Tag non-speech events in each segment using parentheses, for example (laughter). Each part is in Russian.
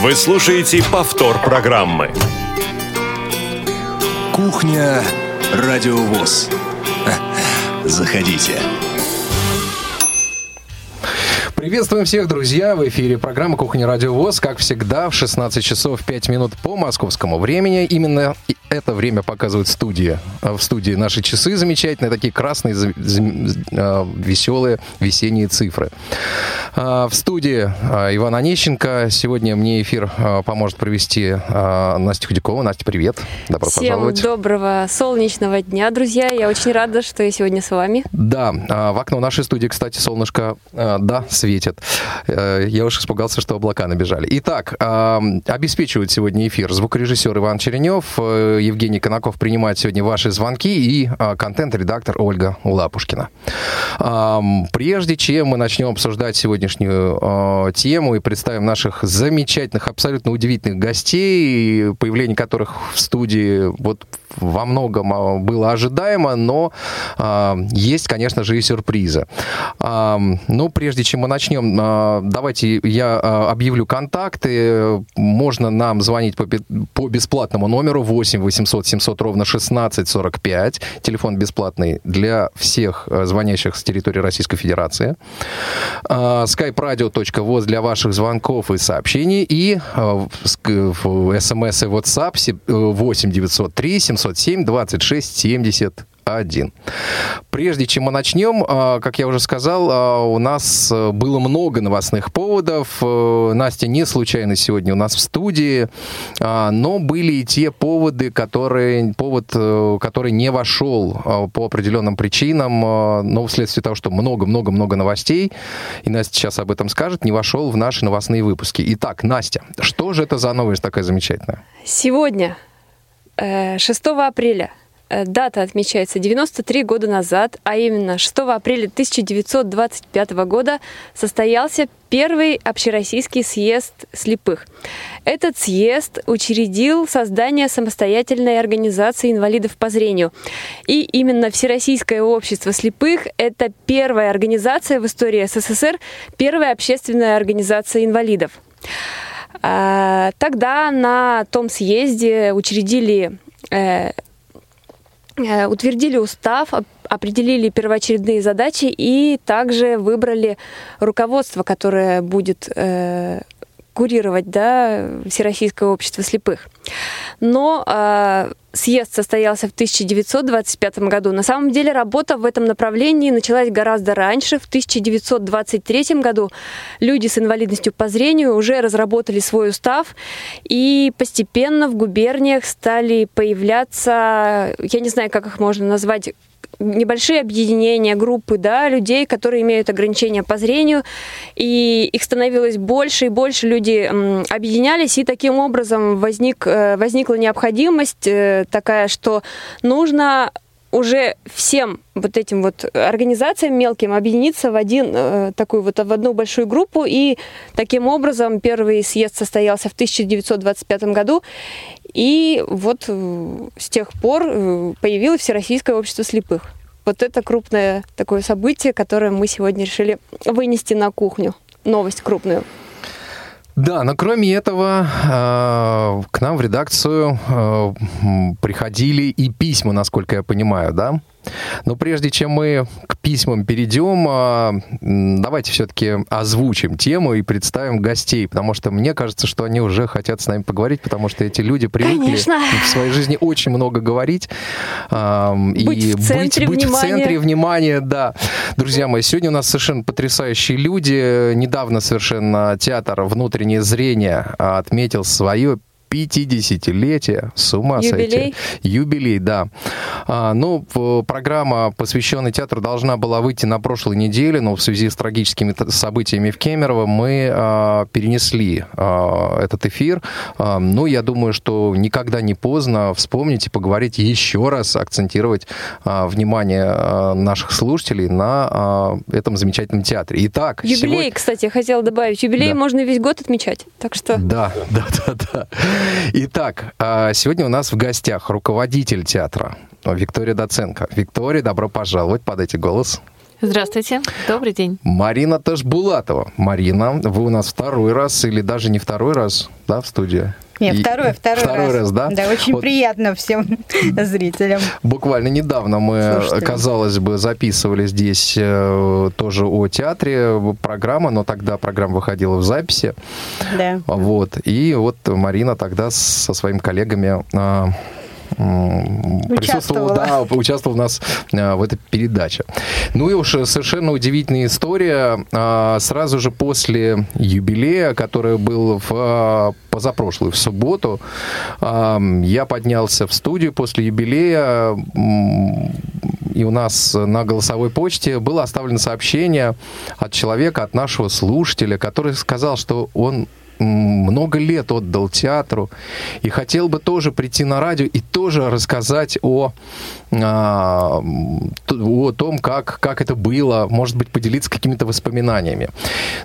Вы слушаете повтор программы. Кухня Радиовоз. Заходите. Приветствуем всех, друзья! В эфире программа «Кухня Радио ВОЗ». Как всегда, в 16 часов 5 минут по московскому времени. Именно это время показывает студия. А в студии наши часы замечательные, такие красные, а, веселые весенние цифры. А, в студии Иван Онищенко. Сегодня мне эфир поможет провести Настя Худякова. Настя, привет. Добро Всем пожаловать. доброго солнечного дня, друзья. Я очень рада, что я сегодня с вами. Да, в окно нашей студии, кстати, солнышко, да, светит. Э, я уж испугался, что облака набежали. Итак, обеспечивают сегодня эфир звукорежиссер Иван Черенев, э, Евгений Конаков принимает сегодня ваши звонки и а, контент-редактор Ольга Лапушкина. Прежде чем мы начнем обсуждать сегодняшнюю тему и представим наших замечательных, абсолютно удивительных гостей, появление которых в студии вот во многом а, было ожидаемо, но есть, конечно же, и сюрпризы. Но прежде чем мы начнем, а, давайте я объявлю контакты. Можно нам звонить по, по бесплатному номеру 8 800 700 ровно 16 45. Телефон бесплатный для всех а, звонящих с территории Российской Федерации. skype-radio.voz для ваших звонков и сообщений. И в смс и WhatsApp 8 903 707 26 70 один. Прежде чем мы начнем, а, как я уже сказал, а, у нас э, было много новостных поводов. Э, Настя не случайно сегодня у нас в студии, а, но были и те поводы, которые, повод, э, который не вошел по определенным причинам, но вследствие того, что много-много-много новостей, и Настя сейчас об этом скажет, не вошел в наши новостные выпуски. Итак, Настя, что же это за новость такая замечательная? Сегодня, 6 апреля, Э, дата отмечается 93 года назад, а именно 6 апреля 1925 года состоялся первый общероссийский съезд слепых. Этот съезд учредил создание самостоятельной организации инвалидов по зрению. И именно Всероссийское общество слепых – это первая организация в истории СССР, первая общественная организация инвалидов. А, тогда на том съезде учредили э, Э, утвердили устав, определили первоочередные задачи и также выбрали руководство, которое будет э, курировать да, Всероссийское общество слепых. Но э, съезд состоялся в 1925 году. На самом деле работа в этом направлении началась гораздо раньше. В 1923 году люди с инвалидностью по зрению уже разработали свой устав, и постепенно в губерниях стали появляться, я не знаю, как их можно назвать, небольшие объединения, группы да, людей, которые имеют ограничения по зрению, и их становилось больше и больше, люди объединялись, и таким образом возник, э, возникла необходимость э, такая, что нужно уже всем вот этим вот организациям мелким объединиться в один э, такую вот в одну большую группу и таким образом первый съезд состоялся в 1925 году и вот э, с тех пор э, появилось Всероссийское общество слепых. Вот это крупное такое событие, которое мы сегодня решили вынести на кухню. Новость крупную. Да, но кроме этого, э, к нам в редакцию приходили и письма, насколько я понимаю, да? Но прежде чем мы к письмам перейдем, а, давайте все-таки озвучим тему и представим гостей, потому что мне кажется, что они уже хотят с нами поговорить, потому что эти люди привыкли Конечно. в своей жизни очень много говорить быть и в центре быть, быть в центре внимания. Да, друзья мои, сегодня у нас совершенно потрясающие люди. Недавно совершенно театр «Внутреннее зрение» отметил свое 50-летие, с ума Юбилей? сойти. Юбилей, да. А, ну, программа, посвященная театру, должна была выйти на прошлой неделе, но в связи с трагическими событиями в Кемерово мы а, перенесли а, этот эфир. А, ну, я думаю, что никогда не поздно вспомнить и поговорить еще раз, акцентировать а, внимание а, наших слушателей на а, этом замечательном театре. Итак, Юбилей, сегодня... кстати, я хотела добавить. Юбилей да. можно весь год отмечать, так что... Да, (laughs) да, да, да. Итак, а, сегодня у нас в гостях руководитель театра Виктория Доценко. Виктория, добро пожаловать, подайте голос. Здравствуйте, добрый день. Марина Ташбулатова. Марина, вы у нас второй раз или даже не второй раз, да, в студии? Нет, второй, второй, второй раз. раз, да? Да, очень вот. приятно всем (laughs) зрителям. Буквально недавно мы, Слушайте. казалось бы, записывали здесь э, тоже о театре программа, но тогда программа выходила в записи. Да. Вот. И вот Марина тогда со своими коллегами э, присутствовал, да, участвовал у нас а, в этой передаче. Ну и уж совершенно удивительная история. А, сразу же после юбилея, который был в а, позапрошлую, в субботу, я поднялся в студию после юбилея, и у нас на голосовой почте было оставлено сообщение от человека, от нашего слушателя, который сказал, что он много лет отдал театру и хотел бы тоже прийти на радио и тоже рассказать о, а, о том, как, как это было, может быть, поделиться какими-то воспоминаниями.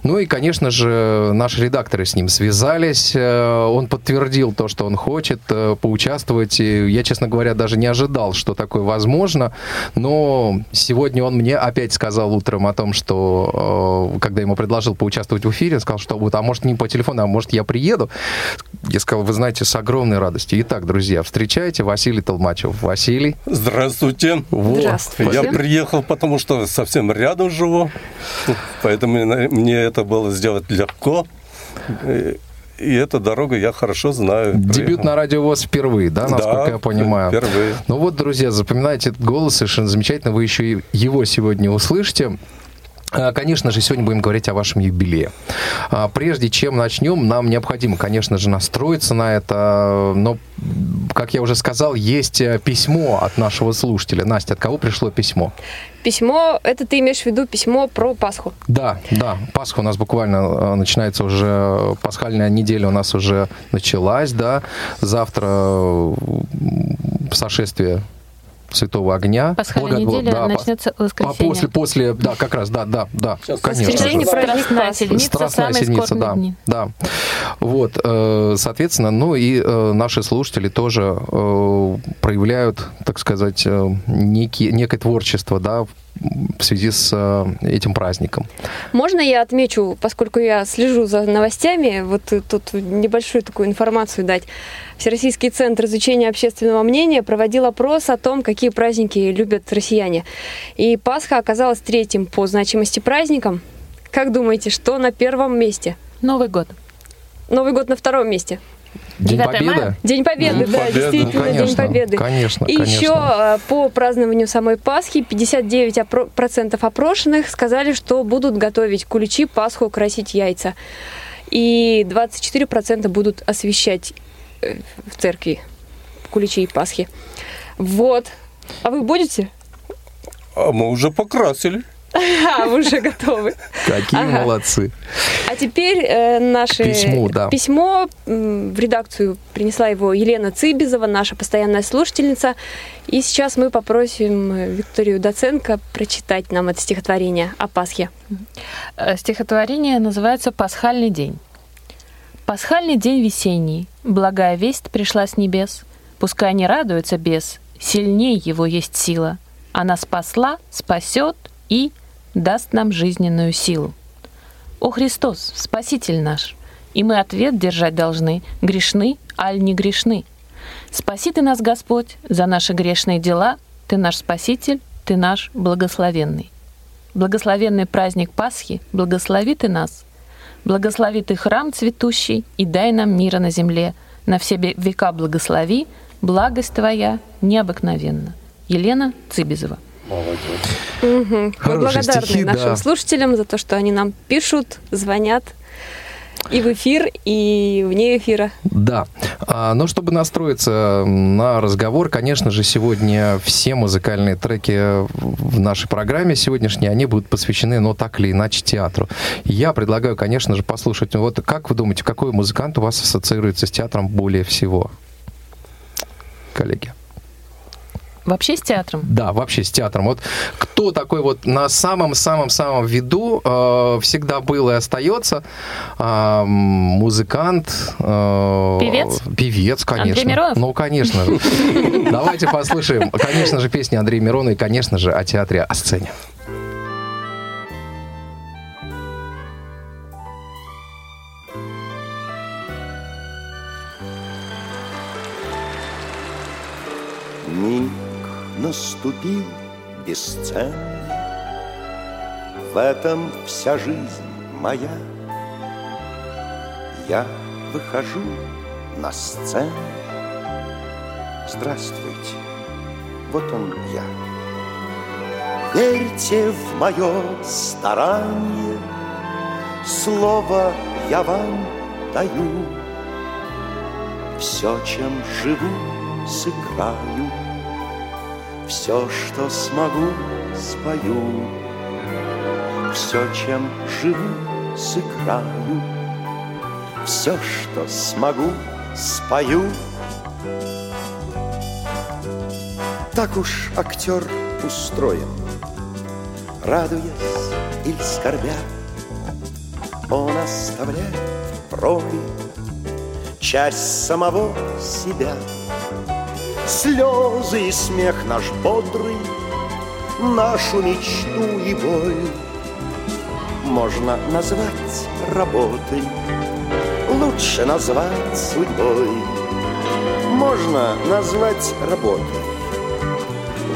Ну и, конечно же, наши редакторы с ним связались, э, он подтвердил то, что он хочет э, поучаствовать. И я, честно говоря, даже не ожидал, что такое возможно, но сегодня он мне опять сказал утром о том, что э, когда ему предложил поучаствовать в эфире, сказал, что а может не по телефону, а может, я приеду? Я сказал, вы знаете, с огромной радостью. Итак, друзья, встречайте Василий Толмачев. Василий. Здравствуйте. Вот. Здравствуйте. Я приехал, потому что совсем рядом живу, поэтому мне это было сделать легко. И эту дорогу я хорошо знаю. Дебют на радио ВОЗ впервые, да, насколько да, я понимаю? впервые. Ну вот, друзья, запоминайте этот голос, совершенно замечательно. Вы еще и его сегодня услышите. А, конечно же, сегодня будем говорить о вашем юбилее. А, прежде чем начнем, нам необходимо, конечно же, настроиться на это, но, как я уже сказал, есть э, письмо от нашего слушателя. Настя, от кого пришло письмо? Письмо, это ты имеешь в виду письмо про Пасху? Да, да, Пасха у нас буквально э, начинается уже, пасхальная неделя у нас уже началась, да, завтра сошествие Святого Огня. Пасхальная Благо... неделя да, начнется воскресенье. После, после, да, как раз, да, да, да, Сейчас конечно. Воскресенье праздник Страстная Страстная седмица, да, дни. да. Вот, э, соответственно, ну и э, наши слушатели тоже э, проявляют, так сказать, некие, некое творчество, да, в связи с э, этим праздником. Можно я отмечу, поскольку я слежу за новостями, вот тут небольшую такую информацию дать. Всероссийский центр изучения общественного мнения проводил опрос о том, какие праздники любят россияне. И Пасха оказалась третьим по значимости праздником. Как думаете, что на первом месте? Новый год. Новый год на втором месте. День Победы? Мая? День Победы, День да, Победы. действительно, конечно, День Победы. Конечно, И конечно. еще а, по празднованию самой Пасхи 59% опрошенных сказали, что будут готовить куличи, Пасху, красить яйца. И 24% будут освещать э, в церкви куличи и Пасхи. Вот. А вы будете? А мы уже покрасили. (laughs) А, вы уже готовы. Какие ага. молодцы. А теперь э, наше письмо, да. письмо в редакцию принесла его Елена Цибизова, наша постоянная слушательница. И сейчас мы попросим э, Викторию Доценко прочитать нам это стихотворение о Пасхе. Э, стихотворение называется «Пасхальный день». Пасхальный день весенний, благая весть пришла с небес. Пускай не радуется бес, сильней его есть сила. Она спасла, спасет и даст нам жизненную силу. О Христос, Спаситель наш, и мы ответ держать должны, грешны, аль не грешны. Спаси ты нас, Господь, за наши грешные дела, ты наш Спаситель, ты наш благословенный. Благословенный праздник Пасхи, благослови ты нас. Благослови ты храм цветущий и дай нам мира на земле. На все века благослови, благость твоя необыкновенна. Елена Цибизова. Молодец. Угу. Мы благодарны стихи, нашим да. слушателям за то, что они нам пишут, звонят и в эфир, и вне эфира. Да. А, но чтобы настроиться на разговор, конечно же, сегодня все музыкальные треки в нашей программе сегодняшней, они будут посвящены, ну, так или иначе, театру. Я предлагаю, конечно же, послушать, вот как вы думаете, какой музыкант у вас ассоциируется с театром более всего? Коллеги. Вообще с театром? Да, вообще с театром. Вот кто такой вот на самом-самом-самом виду э, всегда был и остается? Э, музыкант. Э, певец? Певец, конечно. Андрей Миронов? Ну, конечно же. (laughs) Давайте послушаем, конечно же, песни Андрея Мирона и, конечно же, о театре, о сцене. Me наступил бесценный, В этом вся жизнь моя. Я выхожу на сцену. Здравствуйте, вот он я. Верьте в мое старание, Слово я вам даю. Все, чем живу, сыграю, Все, что смогу, спою. Все, чем живу, сыграю, Все, что смогу, спою. Так уж актер устроен, Радуясь или скорбя, Он оставляет в проби Часть самого себя. Слезы и смех наш бодрый, Нашу мечту и боль Можно назвать работой, Лучше назвать судьбой. Можно назвать работой,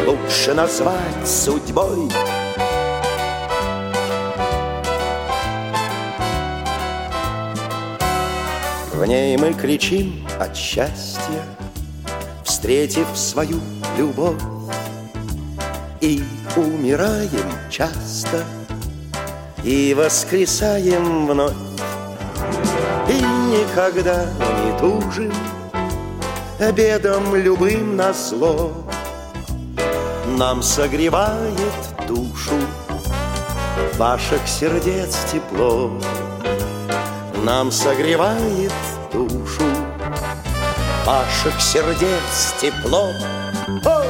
Лучше назвать судьбой. В ней мы кричим от счастья, Встретив свою любовь, И умираем часто, И воскресаем вновь, И никогда не тужим Обедом любым на зло. Нам согревает душу Ваших сердец тепло. Нам согревает Ваших сердец тепло О!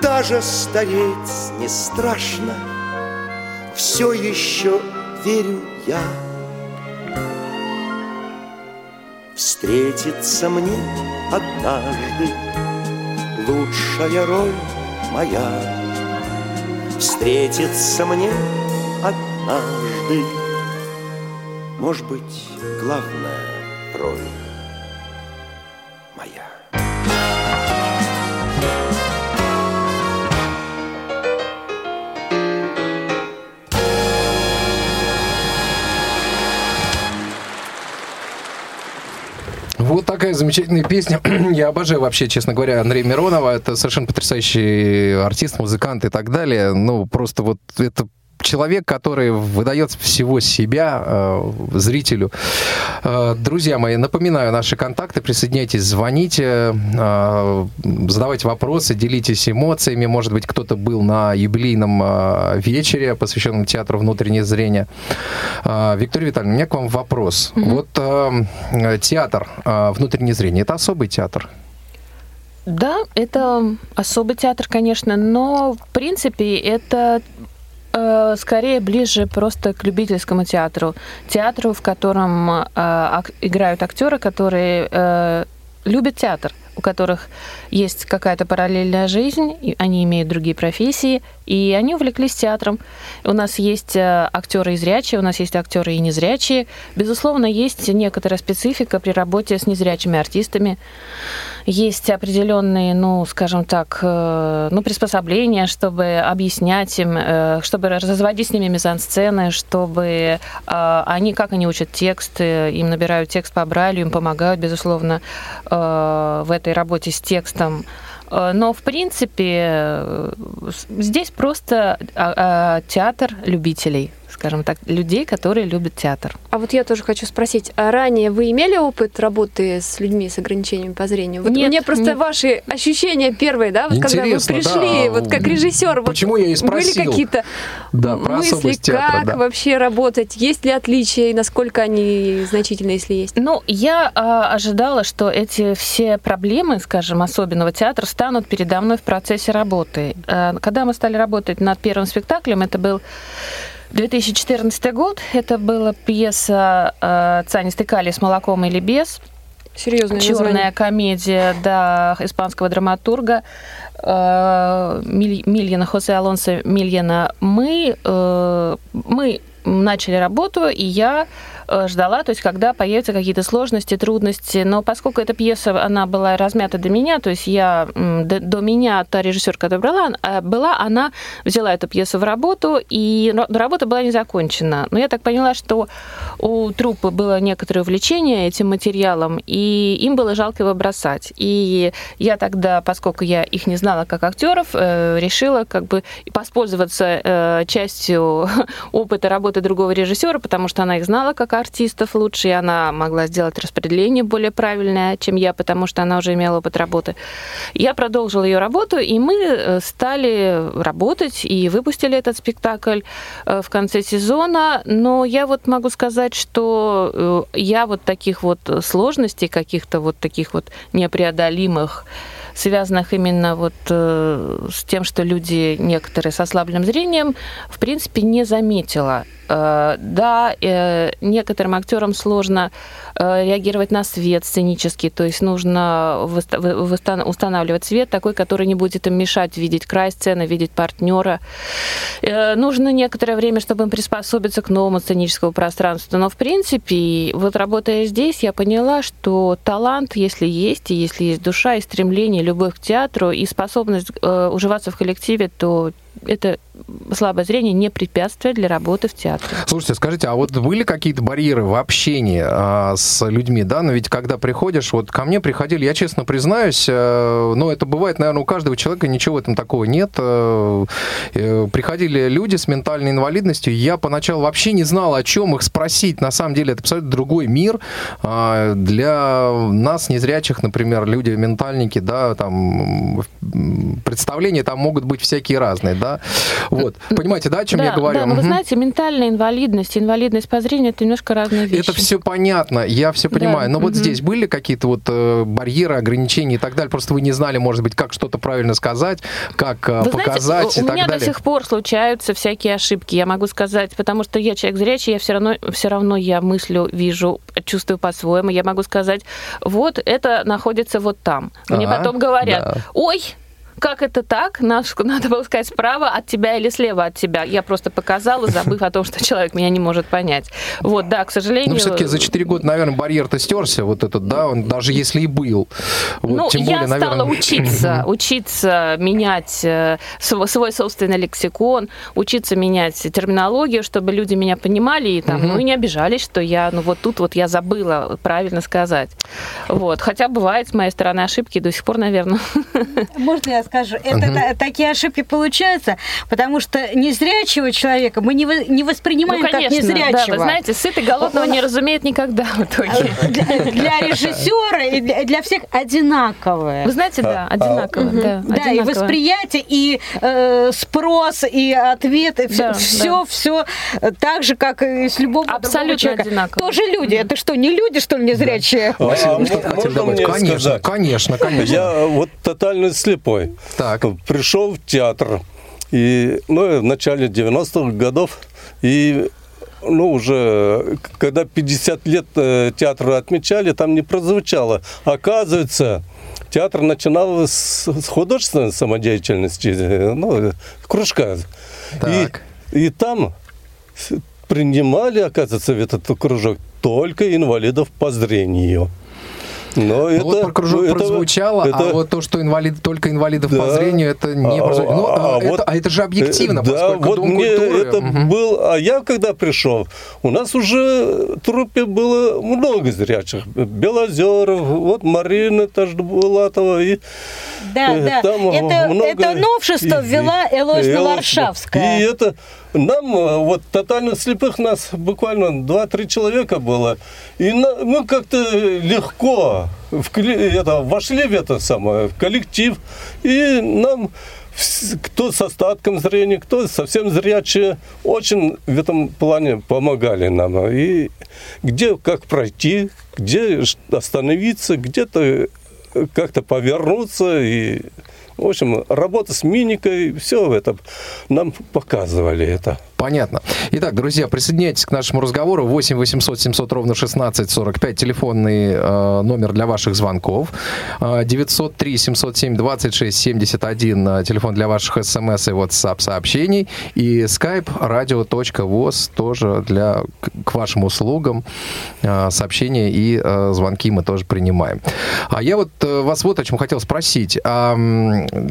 Даже стареть не страшно. Все еще верю я Встретится мне однажды Лучшая роль моя. Встретится мне однажды Может быть, главная роль Вот такая замечательная песня. (clears throat) Я обожаю вообще, честно говоря, Андрея Миронова. Это совершенно потрясающий артист, музыкант и так далее. Ну, просто вот это человек, который выдает всего себя э, зрителю. Э, друзья мои, напоминаю наши контакты. Присоединяйтесь, звоните, э, задавайте вопросы, делитесь эмоциями. Может быть, кто-то был на юбилейном э, вечере, посвященном театру внутреннее зрение. Э, Виктория Витальевна, у меня к вам вопрос. Мгм. Вот э, театр э, внутреннее зрение это особый театр. Да, это особый театр, конечно, но в принципе это скорее ближе просто к любительскому театру. Театру, в котором э, играют актеры, которые э, любят театр, которых есть какая-то параллельная жизнь, и они имеют другие профессии, и они увлеклись театром. У нас есть э, актеры и зрячие, у нас есть актеры и незрячие. Безусловно, есть некоторая специфика при работе с незрячими артистами. Есть определенные, ну, скажем так, э, ну, приспособления, чтобы объяснять им, э, чтобы разводить с ними мизансцены, чтобы они, как они учат текст, им набирают текст по Брайлю, им помогают, безусловно, в этой работе с текстом. Э, Но, в принципе, э, здесь просто а, а, театр любителей, скажем так, людей, которые любят театр. А вот я тоже хочу спросить, а ранее вы имели опыт работы с людьми с ограничениями по зрению? Вот Нет, мне просто нет. ваши ощущения первые, да, вот когда вы Интересно, пришли, да. вот как режиссер, вот Почему я и были спросил. какие-то Да, мысли, театра, как да. вообще работать, есть ли отличия и насколько они значительны, если есть? Ну, я а, ожидала, что эти все проблемы, скажем, особенного театра станут передо мной в процессе работы. А, Когда мы стали работать над первым спектаклем, это был 2014 год, это была пьеса э, «Цианистый калий с молоком или без», Серьезное Черная название. комедия, да, испанского драматурга. э, Миль- Мильяна, Хосе Алонсо Мильяна, мы, э, мы начали работу, и я ждала, то есть когда появятся какие-то сложности, трудности. Но поскольку эта пьеса, она была размята до меня, то есть я до, до меня, та режиссер, которая а, была, она взяла эту пьесу в работу, и работа была не закончена. Но я так поняла, что у труппы было некоторое увлечение этим материалом, и им было жалко его бросать. И я тогда, поскольку я их не знала как актеров, э, решила как бы воспользоваться э, частью (laughs) опыта работы другого режиссера, потому что она их знала как артистов лучше, и она могла сделать распределение более правильное, чем я, потому что она уже имела опыт работы. Я продолжила ее работу, и мы э, стали работать и выпустили этот спектакль э, в конце сезона. Но я вот могу сказать, что э, я вот таких вот сложностей, каких-то вот таких вот непреодолимых, связанных именно вот э, с тем, что люди некоторые с ослабленным зрением, в принципе, не заметила. Э, Да, э, некоторым актерам сложно реагировать на свет сценический, то есть нужно устанавливать свет такой, который не будет им мешать видеть край сцены, видеть партнера. Нужно некоторое время, чтобы им приспособиться к новому сценическому пространству. Но, в принципе, вот работая здесь, я поняла, что талант, если есть, и если есть душа и стремление, любовь к театру и способность э, уживаться в коллективе, то это слабое зрение не препятствие для работы в театре. Слушайте, скажите, а вот были какие-то барьеры в общении а, с людьми, да? Но ведь когда приходишь, вот ко мне приходили, я честно признаюсь, э, ну, это бывает, наверное, у каждого человека, ничего в этом такого нет. Э, приходили люди с ментальной инвалидностью, я поначалу вообще не знал, о чем их спросить. На самом деле, это абсолютно другой мир. А, Для нас, незрячих, например, люди ментальники, да, там представления там могут быть всякие разные, да? Вот. Понимаете, да, о чем да, я говорю? Да, но вы знаете, ментальная инвалидность, инвалидность по зрению это немножко разные вещи. Это все понятно, я все Да, понимаю. Но вот здесь были какие-то вот э, барьеры, ограничения и так далее. Просто вы не знали, может быть, как что-то правильно сказать, как э, Вы показать знаете, и у так меня далее. до сих пор случаются всякие ошибки, я могу сказать, потому что я человек зрячий, я все равно, все равно я мыслю, вижу, чувствую по-своему. Я могу сказать, вот это находится вот там. Мне Ага, потом говорят, да. ой, как это так? Наш- (laughs) Надо было сказать справа от тебя или слева от тебя. Я просто показала, забыв о том, что человек меня не может понять. Вот, да, к сожалению. Но все-таки за 4 года, наверное, барьер-то стерся, вот этот, да, он даже если и был. Вот, ну, тем я более, наверное... стала учиться, (clears throat) учиться менять э, св- свой собственный лексикон, учиться менять терминологию, чтобы люди меня понимали и там, Мгм. ну и не обижались, что я, ну вот тут вот я забыла правильно сказать. Вот. Хотя бывает с моей стороны ошибки до сих пор, наверное. Можно я скажу? Это Мгм. та- такие ошибки получаются, потому что незрячего человека мы не, не воспринимаем Ну, как конечно, незрячего. да, вы знаете, сытый голодного не разумеет никогда в итоге. для, для режиссера и для, для всех одинаковые. Вы знаете, да, А- одинаково, Мгм. да, Да, и одинаково. восприятие, и э, спрос, и ответы, Да, все, все, так же, как и с любого другого Абсолютно человека. одинаково. Тоже люди. Это что, не люди, что ли, незрячие? Василий, А что-то можно мне Конечно, сказать? конечно, конечно. Я вот тотально слепой. Так. Пришел в театр, и, ну, в начале 90-х годов, и ну, уже когда 50 лет э, театра отмечали, там не прозвучало. Оказывается, театр начинал с, с художественной самодеятельности, ну, кружка. Так. И, и там принимали, оказывается, в этот кружок только инвалидов по зрению. Но Ну, это, вот про кружок ну, это- прозвучало, а это- вот то, что инвалиды, только инвалидов по Да. зрению, это не А, прозвучало. Ну, а, а, это, вот, а это же объективно, э, да, поскольку вот Дом мне культуры... это Мгм. был, а я когда пришел, у нас уже в труппе было много зрячих. Белозеров, вот Марина тоже Булатова и Да, э, да. там Это, много- это новшество и- ввела Элойсна. Варшавская. И это нам, э, вот тотально слепых нас буквально 2-3 человека было. И на- мы как-то легко в, это, вошли в это самое, в коллектив. И нам кто с остатком зрения, кто совсем зрячие, очень в этом плане помогали нам. И где, как пройти, где остановиться, где-то как-то повернуться и в общем, работа с миникой, все это нам показывали это. Понятно. Итак, друзья, присоединяйтесь к нашему разговору. 8 800 700 ровно 16 45. Телефонный э, номер для ваших звонков. Э, 903 707 26 71. э, Телефон для ваших смс и WhatsApp сообщений. И skype radio.voz тоже для, к, вашим услугам. Э, сообщения и э, звонки мы тоже принимаем. А я вот э, вас вот о чем хотел спросить. А,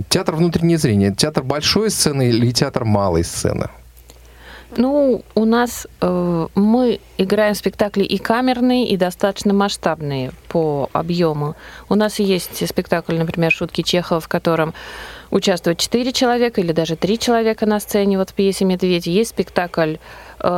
театр внутреннее зрение, театр большой сцены или театр малой сцены? Ну, у нас э, мы играем спектакли и камерные, и достаточно масштабные по объему. У нас есть спектакль, например, «Шутки Чехова», в котором участвуют четыре человека или даже три человека на сцене, вот в пьесе «Медведь». Есть спектакль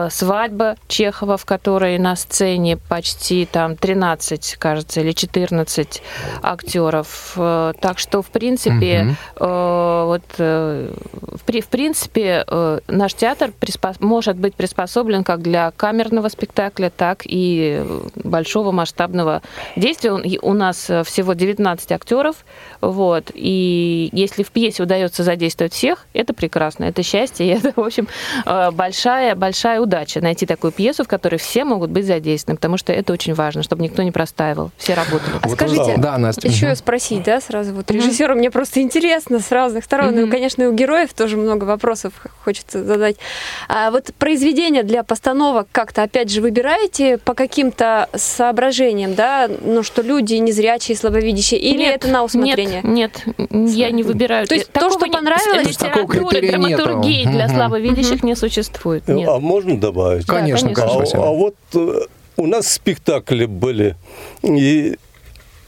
«Свадьба» Чехова, в которой на сцене почти там 13, кажется, или 14 актеров. Э, Так что, в принципе, э, вот, э, в, в принципе, э, наш театр приспо- может быть приспособлен как для камерного спектакля, так и э, большого масштабного действия. У нас э, всего 19 актеров, вот, и если в пьесе удается задействовать всех, это прекрасно, это счастье, (laughs) и это, в общем, э, большая, большая удача найти такую пьесу, в которой все могут быть задействованы, потому что это очень важно, чтобы никто не простаивал, все работали. А скажите, Да, Настя. еще спросить, да, сразу вот режиссеру мне просто интересно с разных сторон. Ну, Мгм. конечно, и у героев тоже много вопросов хочется задать. А вот произведения для постановок как-то, опять же, выбираете по каким-то соображениям, да, ну, что люди незрячие, слабовидящие, или Нет, это на усмотрение? Нет, нет, я не выбираю. То есть то, что не- понравилось- нету. драматургии для слабовидящих не существует. Нет. Можно добавить? Да, Конечно, конечно. конечно. А, а вот э, у нас спектакли были и,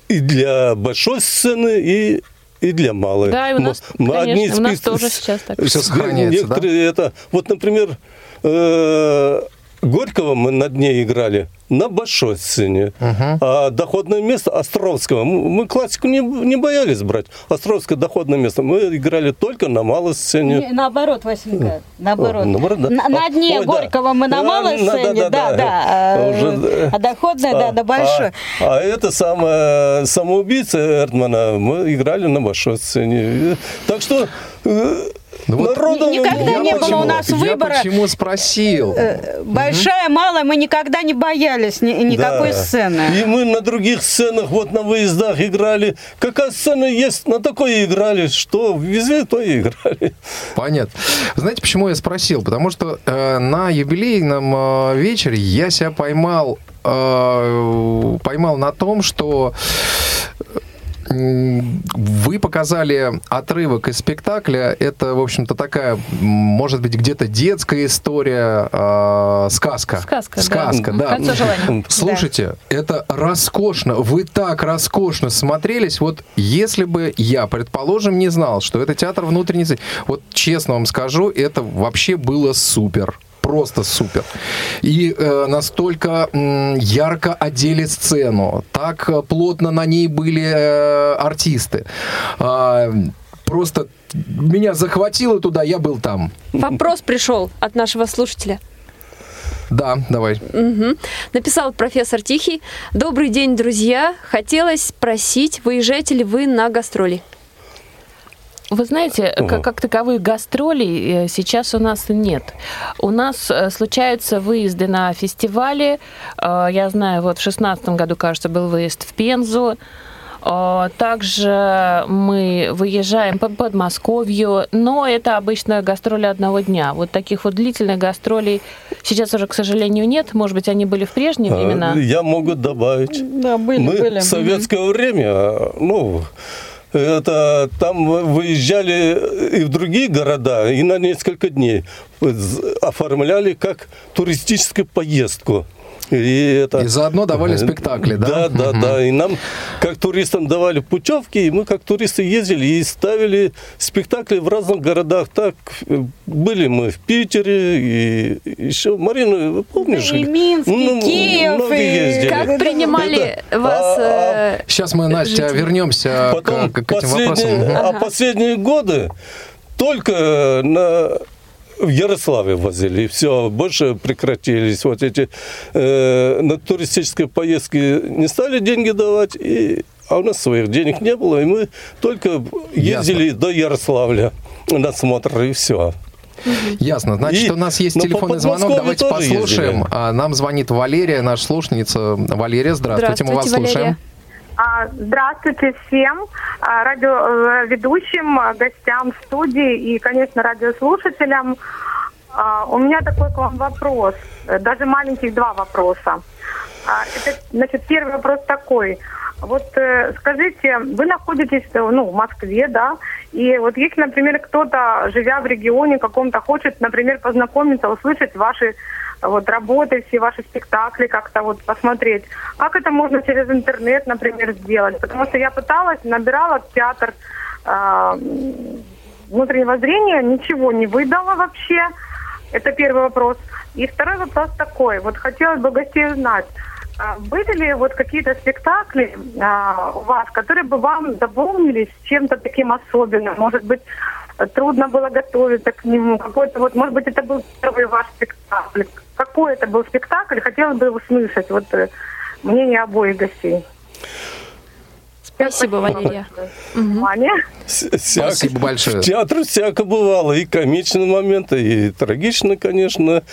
и для большой сцены, и, и для малой. Да, и у нас, мы конечно, одни у нас тоже сейчас так. Сохраняется, да? Некоторые это... Вот, например, э, Горького мы на дне играли на большой сцене, а доходное место Островского, мы, классику не, не боялись брать. Островское доходное место мы играли только на малой сцене. Не, наоборот, Васенька, наоборот. О, наоборот, да. на, на А, дне ой, да. Горького мы на Да, малой да, сцене, да, да, да, да, да. а, Уже, а доходная, да, на большой. А, а это самое самоубийца Эрдмана мы играли на большой сцене. Так что э, Ну вот народу Никогда Я не было почему- у нас я выбора. почему спросил? Э, Большая, малая, мы никогда не боялись ни- никакой Да. сцены. И мы на других сценах, вот на выездах играли. Какая сцена есть, на такой играли. Что везли, то и играли. Понятно. Знаете, почему я спросил? Потому что э, на юбилейном э, вечере я себя поймал, э, поймал на том, что вы показали отрывок из спектакля. Это, в общем-то, такая, может быть, где-то детская история, э, сказка. Сказка, да. Сказка, да. Кольцо желаний. Слушайте, это роскошно. Вы так роскошно смотрелись. Вот если бы я, предположим, не знал, что это театр внутренней вот честно вам скажу, это вообще было супер. Просто супер. И э, настолько м, ярко одели сцену, так э, плотно на ней были э, артисты. А, просто меня захватило туда, я был там. Вопрос пришел от нашего слушателя. Да, давай. Мгм. Написал профессор Тихий. Добрый день, друзья. Хотелось спросить, выезжаете ли вы на гастроли? Вы знаете, как, как таковых гастролей э, сейчас у нас нет. У нас э, случаются выезды на фестивали. Э, Я знаю, вот в шестнадцатом году, кажется, был выезд в Пензу. Э, Также мы выезжаем по Подмосковью, но это обычно гастроли одного дня. Вот таких вот длительных гастролей сейчас уже, к сожалению, нет. Может быть, они были в прежние времена. А, Я могу добавить. Да, были, Мы были. в советское время, ну, это там выезжали и в другие города, и на несколько дней оформляли как туристическую поездку. И, это... И заодно давали спектакли, да? Да, да, Мгм. да. И нам, как туристам, давали путевки, и мы, как туристы, ездили и ставили спектакли в разных городах. Так, э, были мы в Питере, и еще, Марина, вы помнишь? Да, и Минск, и Ну, Киев, много и- ездили. Как принимали Это- вас? а- а э, Сейчас мы, Настя, жители? вернемся Потом к, к этим последние, вопросам. А последние годы только на в Ярославе возили, и все, больше прекратились вот эти э, на туристические поездки не стали деньги давать, и, а у нас своих денег не было, и мы только ездили до Ярославля на смотр, и все. Ясно. Значит, И- у нас есть по телефонный звонок. Давайте послушаем. ездили. А, Нам звонит Валерия, наша слушательница. Валерия, здравствуйте, мы вас Здравствуйте, слушаем. А, Здравствуйте всем, а, радиоведущим, а, гостям студии и, конечно, радиослушателям. У меня такой к вам вопрос, э, даже маленьких два вопроса. Это, значит, первый вопрос такой. Вот э, скажите, вы находитесь э, ну, в Москве, да, и вот если, например, кто-то, живя в регионе каком-то, хочет, например, познакомиться, услышать ваши э, вот работы, все ваши спектакли, как-то вот посмотреть, как это можно через интернет, например, сделать? Потому что я пыталась, набирала театр э, внутреннего зрения, ничего не выдала вообще. Это первый вопрос. И второй вопрос такой. Вот хотелось бы гостей узнать, а, были ли вот какие-то спектакли а, у вас, которые бы вам запомнились чем-то таким особенным? Может быть, трудно было готовиться к нему? Какой-то вот, может быть, это был первый ваш спектакль? Какой это был спектакль? Хотелось бы услышать вот э, мнение обоих гостей. Спасибо, Валерия. Всяко- Спасибо большое. В театре всяко бывало. И комичные моменты, и трагично, конечно.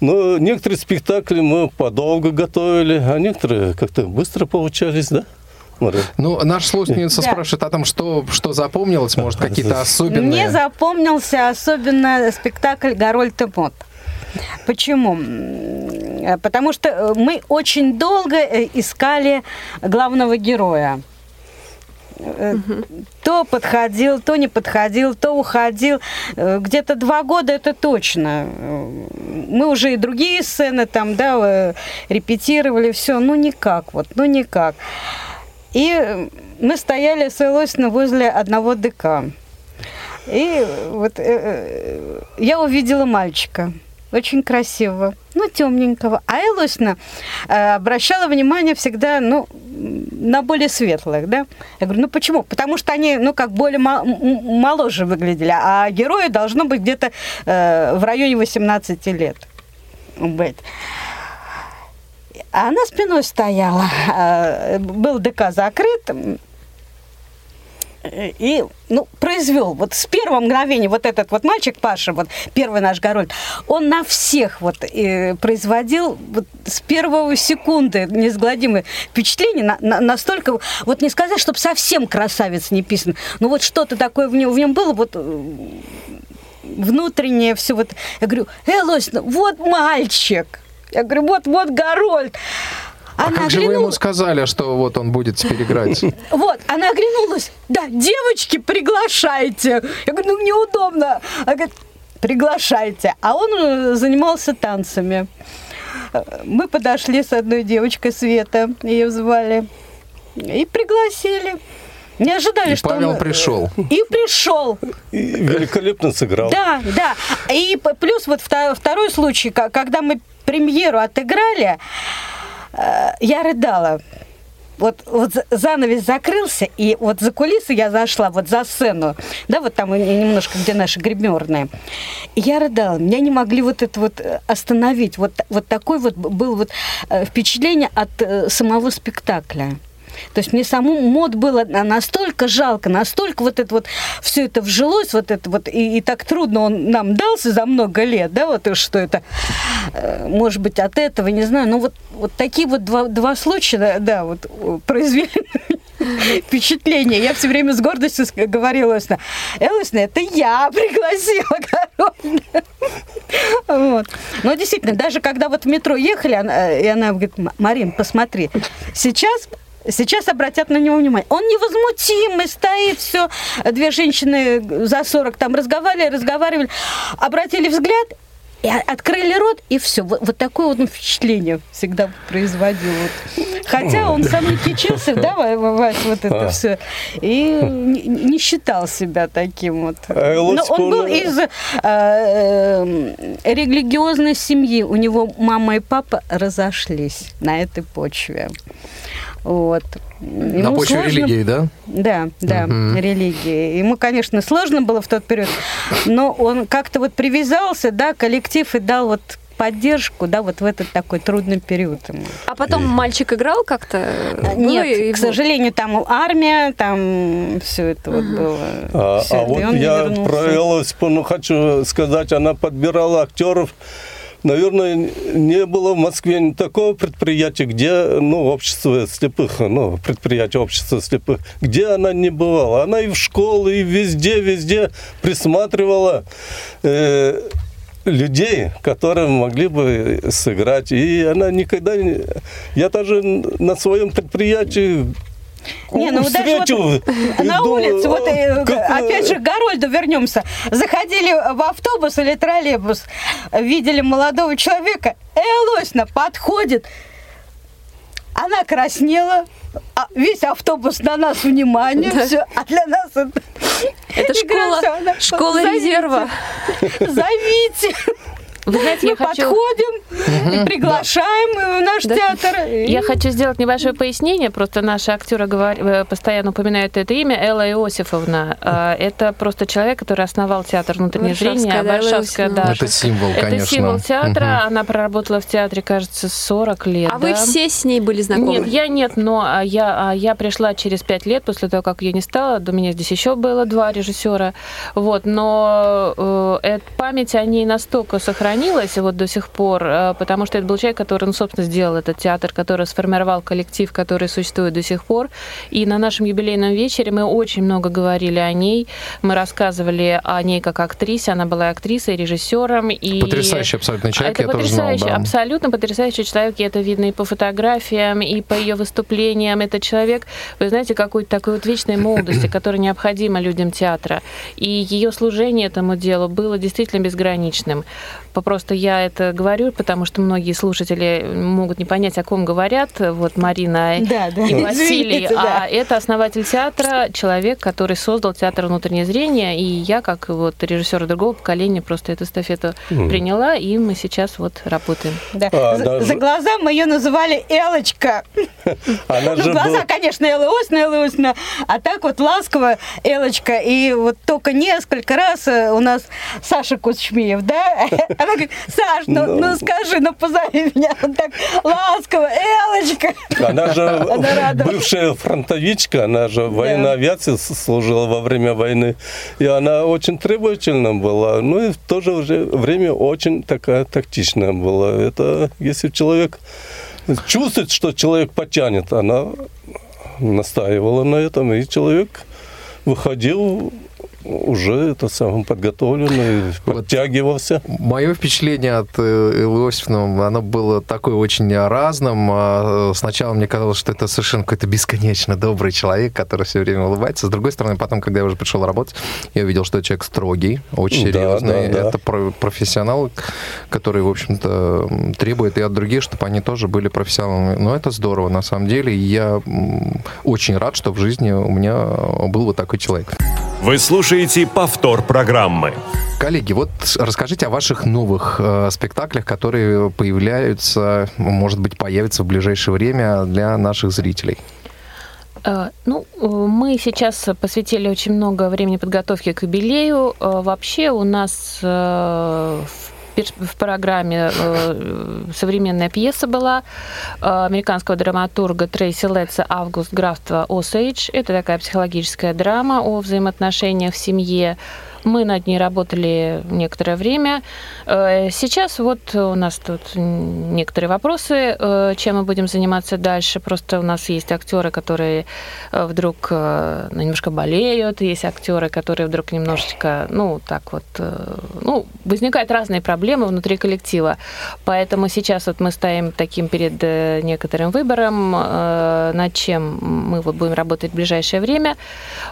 Но некоторые спектакли мы подолго готовили, а некоторые как-то быстро получались, да? Ну, наша слушательница Да. спрашивает о том, что, что запомнилось, может, какие-то особенные... Мне запомнился особенно спектакль «Гарольд и Мот». Почему? Э, Потому что э, мы очень долго э, искали главного героя. Э, То подходил, то не подходил, то уходил. Где-то два года это точно. Мы уже и другие сцены там, да, репетировали, все, ну никак, вот, ну никак. И мы стояли с Элосиной возле одного ДК. И вот э, я увидела мальчика, очень красивого, ну, темненького. А Элосина э, обращала внимание всегда, ну, на более светлых, да. Я говорю, ну, почему? Потому что они, ну, как более моложе выглядели, а герои должно быть где-то э, в районе 18 лет быть. А она спиной стояла. Э, Был ДК закрыт. И, ну, произвел, вот с первого мгновения вот этот вот мальчик Паша, вот первый наш Гороль, он на всех вот э, производил вот с первого секунды неизгладимое впечатление, на- на- настолько, вот не сказать, чтобы совсем красавец не писан, но вот что-то такое в нем, в нем было, вот э, внутреннее все вот. Я говорю, э, вот мальчик. Я говорю, вот, вот Горольд. А Она как же вы ему сказали, что вот он будет теперь играть? (laughs) Вот, она оглянулась. Да, девочки, приглашайте. Я говорю, ну неудобно. Она говорит, приглашайте. А он э, занимался танцами. Э, Мы подошли с одной девочкой, Света, ее звали, и пригласили. Не ожидали, И что Павел он... пришел. И пришел. И великолепно сыграл. Да, да. И плюс вот второй случай, когда мы премьеру отыграли, э, я рыдала. Вот, вот за- занавес закрылся, и вот за кулисы я зашла, вот за сцену, да, вот там немножко, где наши гримерные. И я рыдала, меня не могли вот это вот э, остановить. Вот, вот такой вот был вот э, впечатление от э, самого спектакля. То есть мне саму мод было на- настолько жалко, настолько вот это вот все это вжилось, вот это вот, и, и так трудно он нам дался за много лет, да, вот что это, э, может быть, от этого, не знаю, но вот, вот такие вот два, два случая, да, вот э, произвели (laughs) впечатление. Я все время с гордостью говорила Элосина, Элосина, это я пригласила Гарольда». (laughs) Вот. Но действительно, даже когда вот в метро ехали, она, и она говорит, «М- Марин, посмотри, сейчас Сейчас обратят на него внимание. Он невозмутимый, стоит, все. Две женщины за 40 там разговаривали, разговаривали, обратили взгляд, и открыли рот, и все. Вот, вот такое вот впечатление всегда производил. Вот. Хотя он сам не кичился, да, Вась, вот это А. все. И не, не считал себя таким вот. А Но он был из э, э, религиозной семьи. У него мама и папа разошлись на этой почве. Вот. На Ему почве сложно- религии, да? Да, да, Мгм. религии. Ему, конечно, сложно было в тот период, но он как-то вот привязался, да, коллектив и дал вот поддержку, да, вот в этот такой трудный период. ему. А потом мальчик играл как-то? А, Нет, его- к сожалению, там армия, там все это вот было. А, Всё а и вот я вернулся. про Осиповну хочу сказать, она подбирала актеров. Наверное, не было в Москве такого предприятия, где, ну, общество слепых, ну, предприятие общества слепых, где она не бывала. Она и в школы, и везде, везде присматривала э, людей, которые могли бы сыграть. И она никогда не... Я даже на своем предприятии Не, ну даже вот (laughs) на улице, вот э, как, опять же к Гарольду вернемся. Заходили в автобус или троллейбус, видели молодого человека, Элосина подходит, она краснела, а весь автобус на нас внимание, Да. все, а для нас это... Это (laughs) школа, школа «Зовите, резерва. (laughs) Зовите. Вы знаете, Мы я хочу... подходим, (laughs) и приглашаем в наш Да. театр. и- Я хочу сделать небольшое пояснение. Просто наши актеры говор- э, постоянно упоминают это имя. Элла Иосифовна. А, Это просто человек, который основал театр внутреннего зрения. Варшавская, да. Это символ, Это конечно. символ театра. Она проработала в театре, кажется, 40 лет. А вы все с ней были знакомы? Нет, я нет, но а, я, а, я пришла через пять лет после того, как ее не стало. До меня здесь еще было два режиссера. Вот, но э, эта память о ней настолько сохранилась вот до сих пор, э, потому что это был человек, который, ну, собственно, сделал этот театр, который сформировал коллектив, который существует до сих пор. И на нашем юбилейном вечере мы очень много говорили о ней. Мы рассказывали о ней как актрисе. Она была и актрисой, и режиссером. И... Потрясающий абсолютно человек, это я тоже знал, да. абсолютно потрясающий человек, и это видно и по фотографиям, и по ее выступлениям. Это человек, вы знаете, какой-то такой вот вечной молодости, которая необходима людям театра. И ее служение этому делу было действительно безграничным. Просто я это говорю, потому что многие слушатели могут не понять, о ком говорят. Вот Марина Да, да. и Василий. Извините, да. А это основатель театра, человек, который создал театр внутреннее зрение. И я, как вот режиссер другого поколения, просто эту эстафету приняла, и мы сейчас вот работаем. Да. А, за, даже- за глаза мы ее называли Элочка. (laughs) Она Ну, же глаза, была- конечно, Элла Осина, Элла Осина, а так вот ласково Элочка. И вот только несколько раз э, у нас Саша Кузьмиев, да? (laughs) Она говорит, Саш, ну, Ну. ну скажи, ну позови меня. Он так ласково, Элочка. Она же Она бывшая фронтовичка, она же в военной авиации служила во время войны. И она очень требовательна была, ну и в то же время очень такая тактичная была. Это если человек чувствует, что человек потянет, она настаивала на этом, и человек выходил уже это самым подготовленный, подтягивался. Мое впечатление от Эллы Иосифовны, оно было такое очень разным. А, э, Сначала мне казалось, что это совершенно какой-то бесконечно добрый человек, который все время улыбается. С другой стороны, потом, когда я уже пришел работать, я увидел, что это человек строгий, очень Да, серьезный. да, да. Это про- профессионал, который, в общем-то, требует и от других, чтобы они тоже были профессионалами. Но это здорово, на самом деле. И я очень рад, что в жизни у меня был вот такой человек. Вы слушаете повтор программы. Коллеги, вот расскажите о ваших новых э, спектаклях, которые появляются, может быть, появятся в ближайшее время для наших зрителей. Э, Ну, э, мы сейчас посвятили очень много времени подготовки к юбилею. Э, Вообще у нас в в программе э, современная пьеса была э, американского драматурга Трейси Летца «Август графства Осейдж». Это такая психологическая драма о взаимоотношениях в семье. Мы над ней работали некоторое время. Э, Сейчас вот у нас тут некоторые вопросы, э, чем мы будем заниматься дальше. Просто у нас есть актеры, которые э, вдруг ну, немножко болеют, есть актеры, которые вдруг немножечко, ну, так вот, ну, возникают разные проблемы внутри коллектива. Поэтому сейчас вот мы стоим таким перед некоторым выбором, над чем мы вот будем работать в ближайшее время.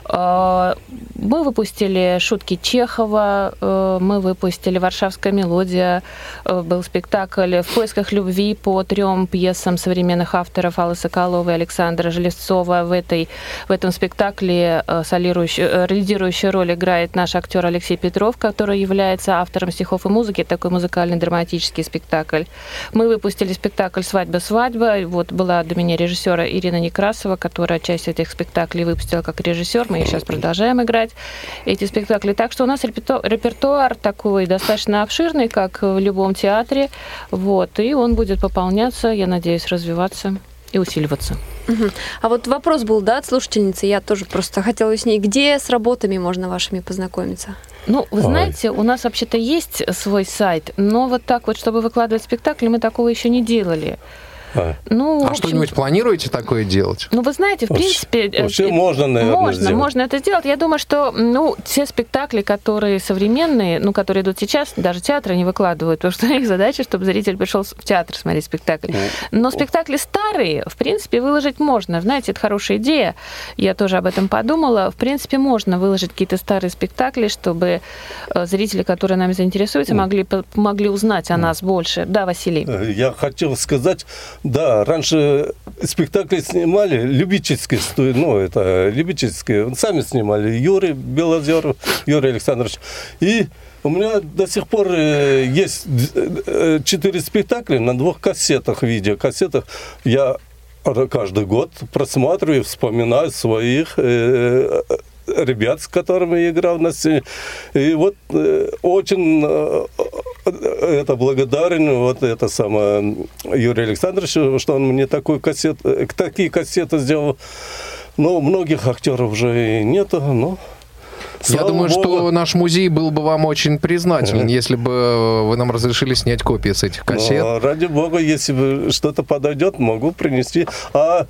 Мы выпустили шутки Чехова, э, мы выпустили «Варшавская мелодия», э, был спектакль «В поисках любви» по трем пьесам современных авторов Аллы Соколовой Александра Железцова. В, этой, в этом спектакле э, лидирующую роль играет наш актер Алексей Петров, который является автором стихов и музыки. Такой музыкальный драматический спектакль. Мы выпустили спектакль «Свадьба-свадьба». Вот была до меня режиссера Ирина Некрасова, которая часть этих спектаклей выпустила как режиссер. Мы сейчас продолжаем играть эти спектакли. Так Так что у нас репертуар, репертуар такой достаточно обширный, как в любом театре. Вот, и он будет пополняться, я надеюсь, развиваться и усиливаться. Мгм. А вот вопрос был, да, от слушательницы, я тоже просто хотела с ней, где с работами можно вашими познакомиться? Ну, вы Ой. знаете, у нас вообще-то есть свой сайт, но вот так вот, чтобы выкладывать спектакли, мы такого еще не делали. А. Ну, А общем, что-нибудь планируете такое делать? Ну, вы знаете, в принципе... вообще э, можно, наверное, Можно, сделать. можно это сделать. Я думаю, что, ну, те спектакли, которые современные, ну, которые идут сейчас, даже театры не выкладывают, потому что (laughs) их задача, чтобы зритель пришел в театр смотреть спектакль. Но спектакли старые, в принципе, выложить можно. Знаете, это хорошая идея. Я тоже об этом подумала. В принципе, можно выложить какие-то старые спектакли, чтобы э, зрители, которые нами заинтересуются, могли, могли узнать о нас больше. Да, Василий? Э, Я хотел сказать, да, раньше спектакли снимали любительские, ну, это любительские, сами снимали, Юрий Белозеров, Юрий Александрович. И у меня до сих пор э, есть э, четыре спектакля на двух кассетах, видеокассетах. Я каждый год просматриваю, вспоминаю своих э, ребят, с которыми я играл на сцене. И вот э, очень э, э, это благодарен вот это самое Юрию Александровичу, что он мне такой кассет, э, такие кассеты сделал. Но многих актеров уже и нету, но Я слава думаю, богу. что наш музей был бы вам очень признателен, если бы вы нам разрешили снять копии с этих кассет. Ну, ради бога, если бы что-то подойдет, могу принести. А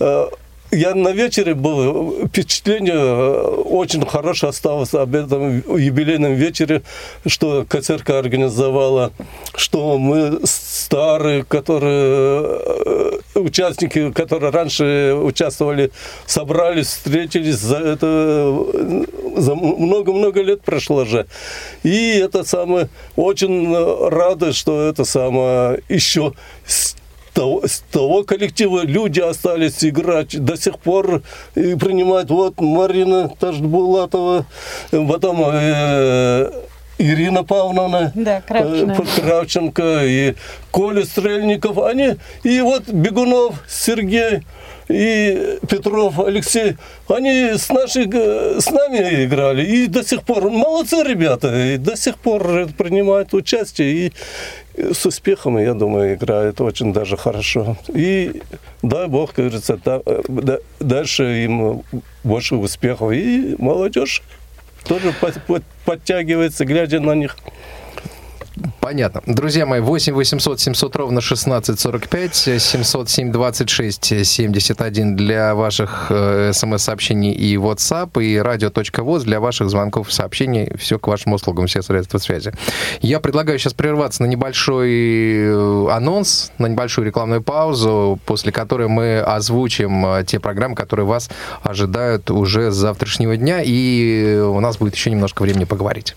э, я на вечере был, впечатление э, очень хорошее осталось об этом юбилейном вечере, что КСРК организовала, что мы старые, которые э, участники, которые раньше участвовали, собрались, встретились за это э, за много-много лет прошло же. И это самое очень рады, что это самое еще того, с того коллектива люди остались играть. До сих пор и принимать вот Марина Тажбулатова, потом э, Ирина Павловна Да, Кравченко. э, Кравченко и Коля Стрельников, они, и вот Бегунов Сергей, и Петров Алексей, они с, нашей, г- с нами играли, и до сих пор, молодцы ребята, и до сих пор принимают участие, и с успехом, я думаю, играют очень даже хорошо. И дай бог, как говорится, да- э, да- дальше им больше успехов. И молодежь тоже под- под- подтягивается, глядя на них. Понятно. Друзья мои, 8 800 700 ровно 1645, 707 26 71 для ваших э, смс-сообщений и WhatsApp, и радио.воз для ваших звонков и сообщений. Все к вашим услугам, все средства связи. Я предлагаю сейчас прерваться на небольшой э, анонс, на небольшую рекламную паузу, после которой мы озвучим э, те программы, которые вас ожидают уже с завтрашнего дня, и у нас будет еще немножко времени поговорить.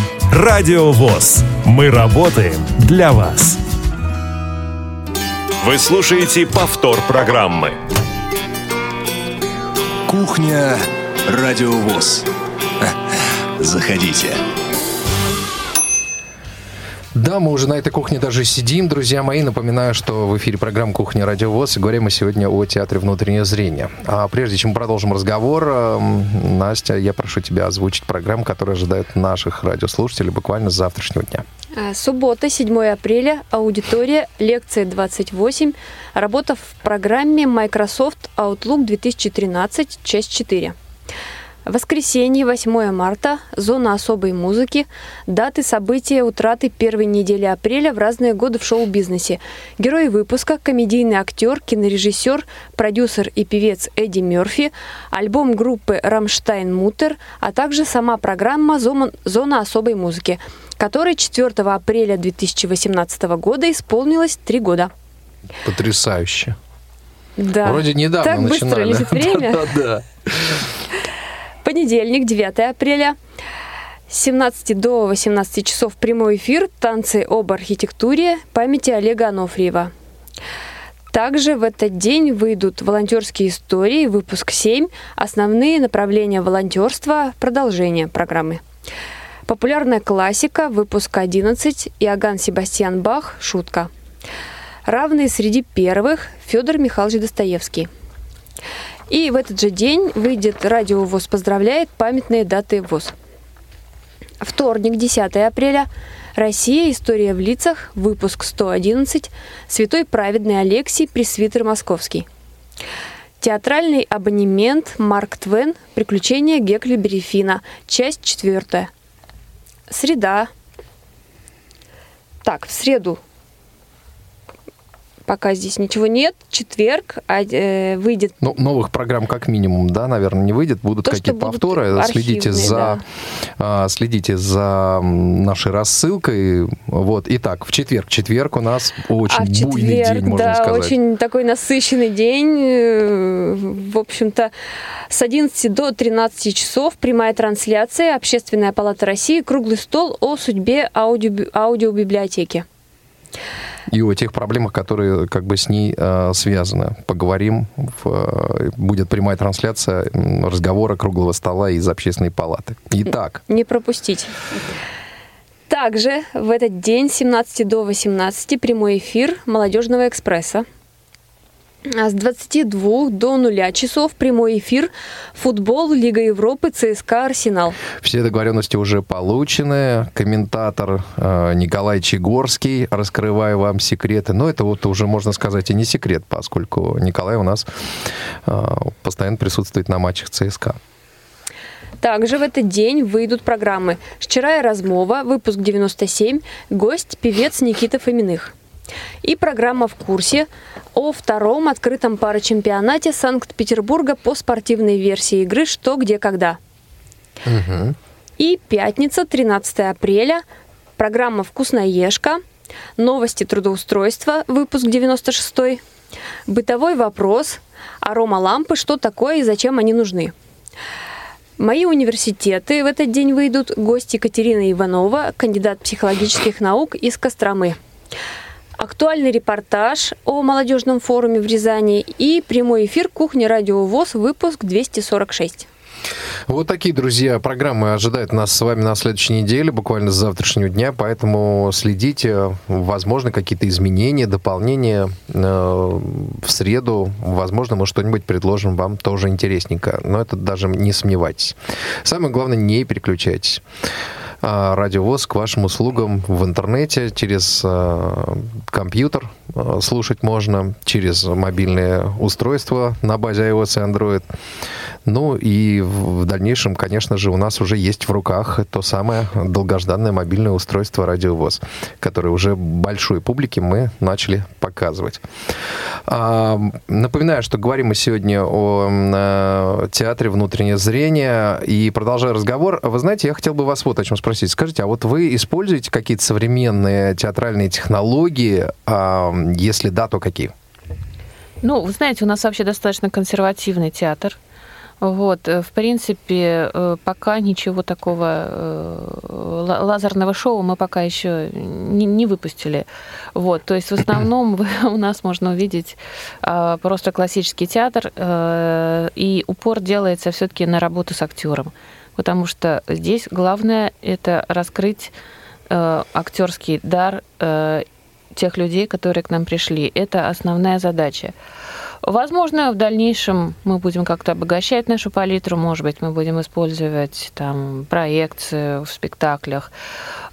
Радио ВОЗ. Мы работаем для вас. Вы слушаете повтор программы. Кухня Радиовоз. (laughs) Заходите. Да, мы уже на этой кухне даже сидим, друзья мои. Напоминаю, что в эфире программа «Кухня Радио ВОЗ» и говорим мы сегодня о театре «Внутреннее зрение». А прежде чем продолжим разговор, эм, Настя, я прошу тебя озвучить программу, которая ожидает наших радиослушателей буквально с завтрашнего дня. А, Суббота, 7 апреля, аудитория, лекция 28, работа в программе Microsoft Outlook 2013, часть 4. Воскресенье, 8 марта, зона особой музыки, даты события утраты первой недели апреля в разные годы в шоу-бизнесе. Герой выпуска, комедийный актер, кинорежиссер, продюсер и певец Эдди Мерфи, альбом группы «Рамштайн Мутер», а также сама программа «Зона особой музыки», которой 4 апреля 2018 года исполнилось три года. Потрясающе. Да. Вроде недавно Так быстро начинали. летит время. (laughs) Да-да-да. Понедельник, 9 апреля. С 17 до 18 часов прямой эфир «Танцы об архитектуре» памяти Олега Анофриева. Также в этот день выйдут волонтерские истории, выпуск 7, основные направления волонтерства, продолжение программы. Популярная классика, выпуск 11, Иоганн Себастьян Бах, шутка. Равные среди первых Федор Михайлович Достоевский. И в этот же день выйдет радио ВОЗ поздравляет памятные даты ВОЗ. Вторник, 10 апреля. Россия. История в лицах. Выпуск 111. Святой праведный Алексий, пресвитер Московский. Театральный абонемент Марк Твен. Приключения Гекли Берефина. Часть четвертая. Среда. Так, в среду пока здесь ничего нет. Четверг а, э, выйдет. Ну, новых программ как минимум, да, наверное, не выйдет. Будут какие-то повторы. Архивные, следите за, да. следите за нашей рассылкой. Вот. Итак, в четверг. Четверг у нас очень а в буйный четверг, день, можно да, сказать. очень такой насыщенный день. Э, В общем-то, с 11 до 13 часов прямая трансляция Общественная палата России «Круглый стол о судьбе аудио, аудиобиблиотеки». И о тех проблемах, которые как бы с ней э, связаны. Поговорим. В, э, будет прямая трансляция разговора круглого стола из общественной палаты. Итак, Не пропустить. Также в этот день с 17 до 18 прямой эфир «Молодежного экспресса». А с 22 до 0 часов прямой эфир «Футбол. Лига Европы. ЦСКА. Арсенал». все договоренности уже получены. Комментатор э, Николай Чегорский, раскрываю вам секреты. Но это вот уже, можно сказать, и не секрет, поскольку Николай у нас э, постоянно присутствует на матчах ЦСКА. Также в этот день выйдут программы «Вчера размова», выпуск 97, гость, певец Никита Фоминых. И программа «В курсе» о втором открытом парочемпионате Санкт-Петербурга по спортивной версии игры «Что, где, когда». И пятница, 13 апреля, программа «Вкусноежка», новости трудоустройства, выпуск 96 бытовой вопрос, аромалампы, что такое и зачем они нужны. Мои университеты в этот день выйдут. Гость Екатерина Иванова, кандидат психологических наук из Костромы. Актуальный репортаж о молодежном форуме в Рязани и прямой эфир «Кухня Радио ВОЗ», выпуск 246. Вот такие, друзья, программы ожидают нас с вами на следующей неделе, буквально с завтрашнего дня, поэтому следите, возможно, какие-то изменения, дополнения э, в среду, возможно, мы что-нибудь предложим вам тоже интересненько, но это даже не сомневайтесь. Самое главное, не переключайтесь. А, Радио ВОЗ к вашим услугам в интернете, через э, компьютер слушать можно, через мобильное устройство на базе iOS и Android. Ну и в дальнейшем, конечно же, у нас уже есть в руках то самое долгожданное мобильное устройство Радио которое уже большой публике мы начали показывать. А, Напоминаю, что говорим мы сегодня о э, театре «Внутреннее зрение». И продолжая разговор, вы знаете, я хотел бы вас вот о чем спросить. Скажите, а вот вы используете какие-то современные театральные технологии? Если да, то какие? Ну, вы знаете, у нас вообще достаточно консервативный театр. Вот, э, в принципе, э, пока ничего такого э, ла- лазерного шоу мы пока еще не, не выпустили. Вот, то есть в основном (laughs) у нас можно увидеть а, просто классический театр, и упор делается все-таки на работу с актером, потому что здесь главное это раскрыть актерский дар тех людей, которые к нам пришли. Это основная задача. Возможно, в дальнейшем мы будем как-то обогащать нашу палитру, может быть, мы будем использовать там проекции в спектаклях.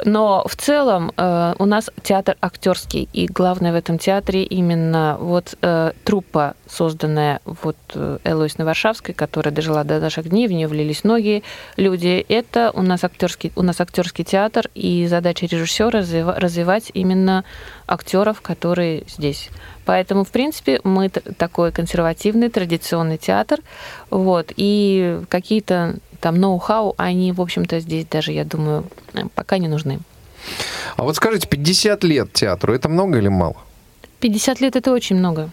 Но в целом э, у нас театр актерский, и главное в этом театре именно вот э, труппа, созданная вот э, Элой Варшавской, которая дожила до наших дней, в нее влились многие люди. Это у нас актерский, у нас актерский театр, и задача режиссера развива- развивать именно актеров, которые здесь. Поэтому, в принципе, мы такой консервативный, традиционный театр. Вот, и какие-то там ноу-хау, они, в общем-то, здесь даже, я думаю, э, пока не нужны. А вот скажите, 50 лет театру, это много или мало? 50 лет это очень много.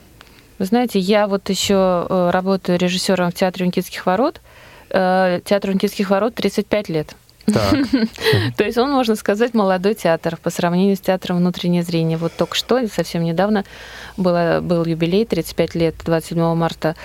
Вы знаете, я вот еще э, работаю режиссером в театре Никитских ворот. Э, Театру Никитских ворот 35 лет. (laughs) То есть он, можно сказать, молодой театр по сравнению с театром «Внутреннее зрение». Вот только что, совсем недавно, был юбилей, 35 лет, 27 марта.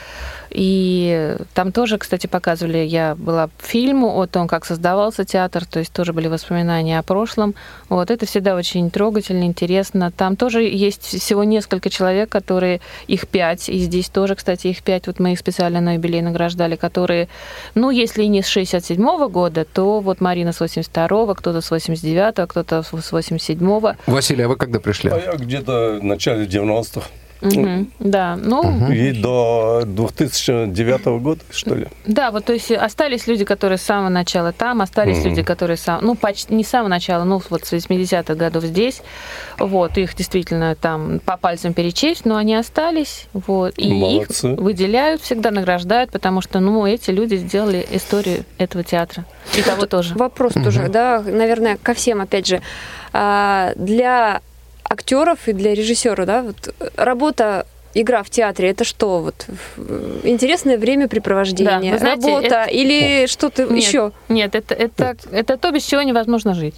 И там тоже, кстати, показывали, я была в фильму о том, как создавался театр, то есть тоже были воспоминания о прошлом. Вот это всегда очень трогательно, интересно. Там тоже есть всего несколько человек, которые, их пять, и здесь тоже, кстати, их пять, вот мы их специально на юбилей награждали, которые, ну, если не с 67 -го года, то вот Марина с 82-го, кто-то с 89-го, кто-то с 87-го. Василий, а вы когда пришли? А я где-то в начале 90-х. Угу, да, ну... И до 2009 года, что ли? Да, вот то есть остались люди, которые с самого начала там, остались Мгм. люди, которые сам, ну почти не с самого начала, ну вот с 80-х годов здесь, вот их действительно там по пальцам перечесть, но они остались, вот и Молодцы. их выделяют, всегда награждают, потому что ну эти люди сделали историю этого театра и того тоже. Вопрос тоже, да, наверное, ко всем, опять же. А, Для актеров и для режиссера, да, вот работа Игра в театре это что? Вот в- интересное времяпрепровождение, Да, знаете, работа это- или что-то Нет, еще? Нет, это, это, это то, без чего невозможно жить.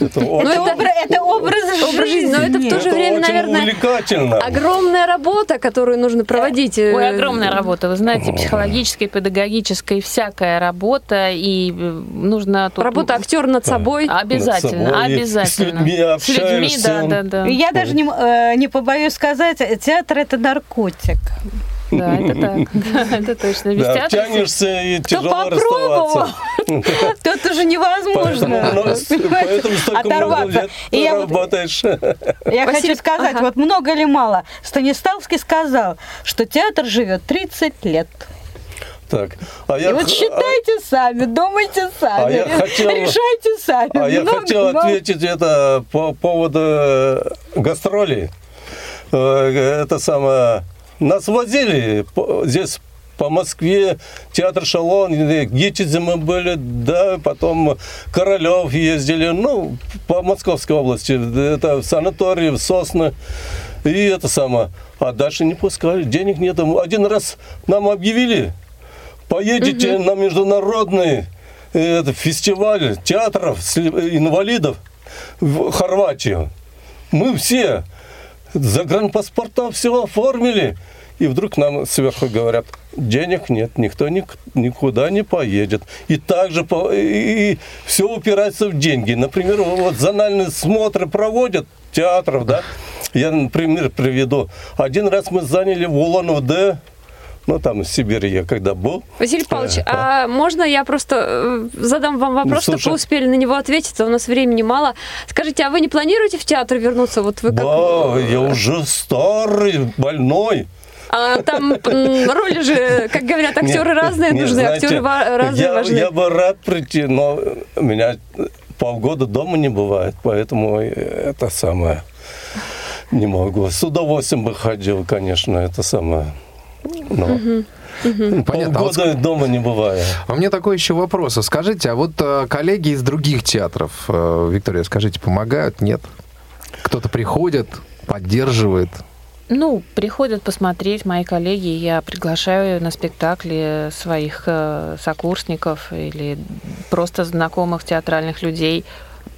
Это Это, образ жизни. Образ жизни, но это в то же это время, наверное, увлекательно. огромная работа, которую нужно проводить. э, Ой, огромная работа, вы знаете, психологическая, педагогическая, всякая работа, и э, нужно... тут- Работа актера над собой. Обязательно, Над собой, обязательно. с людьми С людьми, да, да, да. Я даже не, э, не побоюсь сказать, театр это наркотик. Да, это так. Да, (laughs) это точно. Без театра тянешься и тяжело попробовал, расставаться. (laughs) тот уже невозможно. Поэтому, ну, много оторваться. И я, вот- работаешь. (laughs) я хочу сказать, вот много или мало. Станиславский сказал, что театр живет 30 лет. Так, а И я, вот считайте сами, думайте сами, а я хотел- решайте сами. а я Много, хотел мало. ответить это по поводу э, гастролей. Э, Это самое... Нас возили здесь по Москве, театр Шалон, Гитизе мы были, да, потом Королев ездили, ну, по Московской области, это в санатории, в Сосны, и это самое. А дальше не пускали, денег нет. Один раз нам объявили, поедете на международный э, это, фестиваль театров инвалидов в Хорватию. Мы все загранпаспорта все оформили. И вдруг нам сверху говорят, денег нет, никто ник- никуда не поедет. И также по, и, все упирается в деньги. Например, вот зональные смотры проводят театров, да. Я, например, приведу. Один раз мы заняли в Улан-Удэ, ну, там, в Сибири я когда был. Василий Павлович, а можно я просто э, задам вам вопрос, Ну, слушай. чтобы вы успели на него ответить, а у нас времени мало. Скажите, а вы не планируете в театр вернуться? Вот вы как... Да, я уже старый, больной. А там роли же, как говорят, актеры Нет, разные нет, нужны, знаете, актеры разные я, важны. Я бы рад прийти, но меня полгода дома не бывает, поэтому это самое не могу. С удовольствием бы ходил, конечно, это самое. Но Понятно. А вот полгода дома не бывает. А у меня такой еще вопрос. А Скажите, а вот э, коллеги из других театров, э, Виктория, скажите, помогают? Нет? Кто-то приходит, поддерживает? Ну, приходят посмотреть мои коллеги, я приглашаю на спектакли своих э, сокурсников или просто знакомых театральных людей.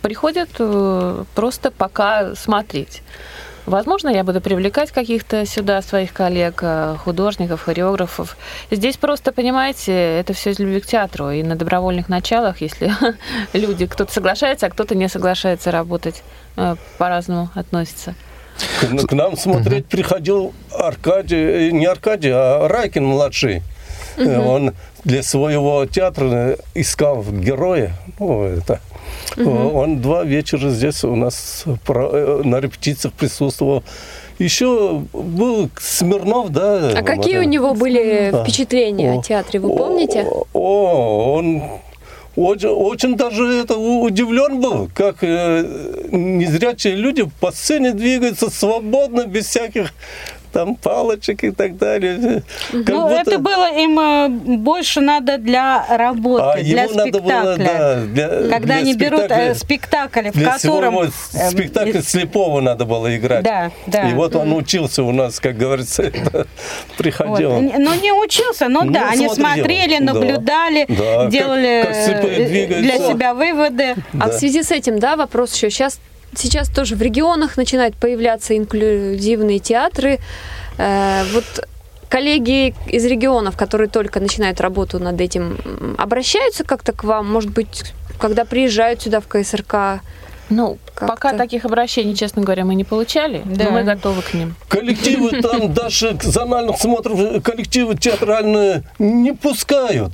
Приходят э, просто пока смотреть. Возможно, я буду привлекать каких-то сюда своих коллег, э, художников, хореографов. Здесь просто, понимаете, это все из любви к театру. И на добровольных началах, если (laughs) люди, кто-то соглашается, а кто-то не соглашается работать, э, по-разному относятся. К, к нам смотреть приходил Аркадий, э, не Аркадий, а Райкин младший. Э, Он для своего театра искал героя. Ну, это. Он два вечера здесь у нас э, на репетициях присутствовал. Еще был Смирнов, да. А какие у него были впечатления О, о театре, вы помните? О, о, он очень, очень даже это удивлен был, как э, незрячие люди по сцене двигаются свободно, без всяких там палочек и так далее. Как ну, будто- это было им э, больше надо для работы, А для ему надо спектакля. было, да, для- Когда для они берут э, спектакль, в Для котором... всего э, спектакля слепого надо было играть. Да, да. И вот он учился у нас, как говорится, (laughs) это, Вот. приходил. Н- Ну, не учился, но Ну, да, они смотрел. смотрели, Да. наблюдали, Да, как- делали как слепые э, для себя выводы. А в связи с этим, да, вопрос еще. Сейчас, сейчас тоже в регионах начинают появляться инклюзивные театры. Э, вот коллеги из регионов, которые только начинают работу над этим, обращаются как-то к вам? Может быть, когда приезжают сюда в КСРК? Ну, Как-то. пока таких обращений, честно говоря, мы не получали, Да. но мы готовы к ним. Коллективы (laughs) там даже к зональных смотров коллективы театральные не пускают.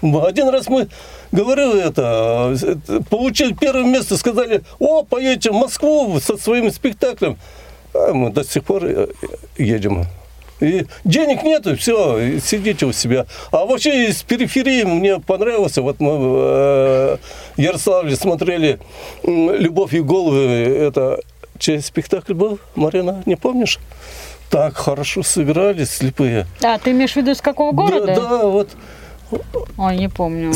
Один раз мы говорил это, э, получили первое место, сказали, о, поедете в Москву со своим спектаклем. А мы до сих пор э, едем. И денег нету, все, сидите у себя. А вообще из периферии мне понравился. Вот мы в э, Ярославле смотрели «Любовь и головы». Это чей спектакль был, Марина, не помнишь? Так хорошо собирались слепые. А, ты имеешь в виду с какого города? Да, да, вот Ой, не помню.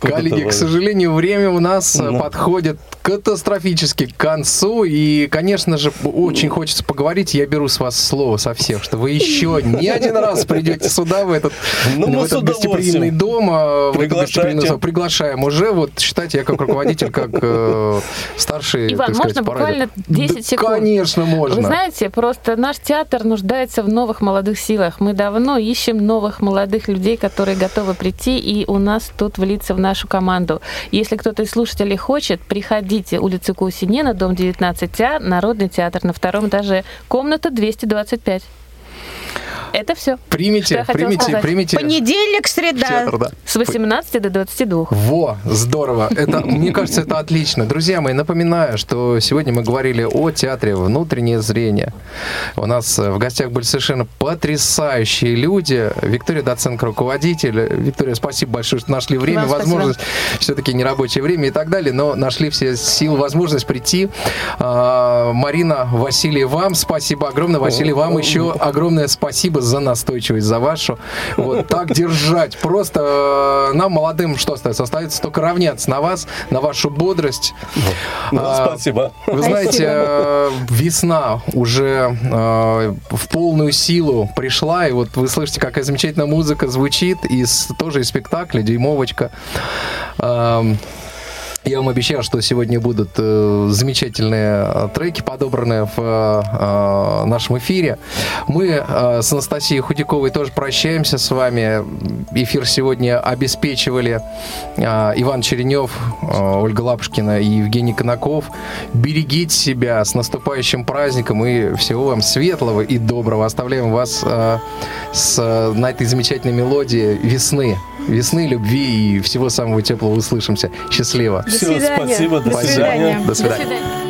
Коллеги, к сожалению, время у нас э, Ну. подходит катастрофически к концу. И, конечно же, очень хочется поговорить. Я беру с вас слово со всех, что вы еще не один раз придете сюда, в этот, Ну, в этот гостеприимный дом. а, в это Приглашайте. гостеприимное зал. Приглашаем уже. Вот считайте, я как руководитель, как э, старший, Иван, так сказать, можно буквально 10 Да, секунд? Конечно, можно. Вы знаете, просто наш театр нуждается в новых молодых силах. Мы давно ищем новых молодых людей, которые готовы прийти и у нас тут влиться в нашу команду. Если кто-то из слушателей хочет, приходите. Улица Кусинена, дом 19А, Народный театр на втором этаже. Комната 225. Это все. Что Примите, примите, сказать. примите. Понедельник, среда. Театр, да. С 18 до 22. Во, здорово. Это, мне кажется, это отлично. Друзья мои, напоминаю, что сегодня мы говорили о театре «Внутреннее зрение». У нас э, в гостях были совершенно потрясающие люди. Виктория Доценко, руководитель. Виктория, спасибо большое, что нашли время, Вам спасибо. возможность. Все-таки нерабочее время и так далее, но нашли все силы, возможность прийти. А, Марина, Василий, вам спасибо огромное. Василий, вам еще огромное спасибо за настойчивость, за вашу. Вот так держать. Просто э, нам, молодым, что остается? Остается только равняться на вас, на вашу бодрость. Ну, А, спасибо. Вы знаете, э, весна уже э, в полную силу пришла, и вот вы слышите, какая замечательная музыка звучит из тоже из спектакля «Дюймовочка». Я вам обещал, что сегодня будут э, замечательные э, треки, подобранные в э, э, нашем эфире. Мы э, с Анастасией Худяковой тоже прощаемся с вами. Эфир сегодня обеспечивали э, Иван Черенев, э, Ольга Лапушкина и Евгений Конаков. Берегите себя с наступающим праздником и всего вам светлого и доброго. Оставляем вас э, с, э, на этой замечательной мелодии весны. Весны, любви и всего самого теплого услышимся. Счастливо. До Всё, свидания. спасибо, до До свидания. свидания. До До свидания. свидания.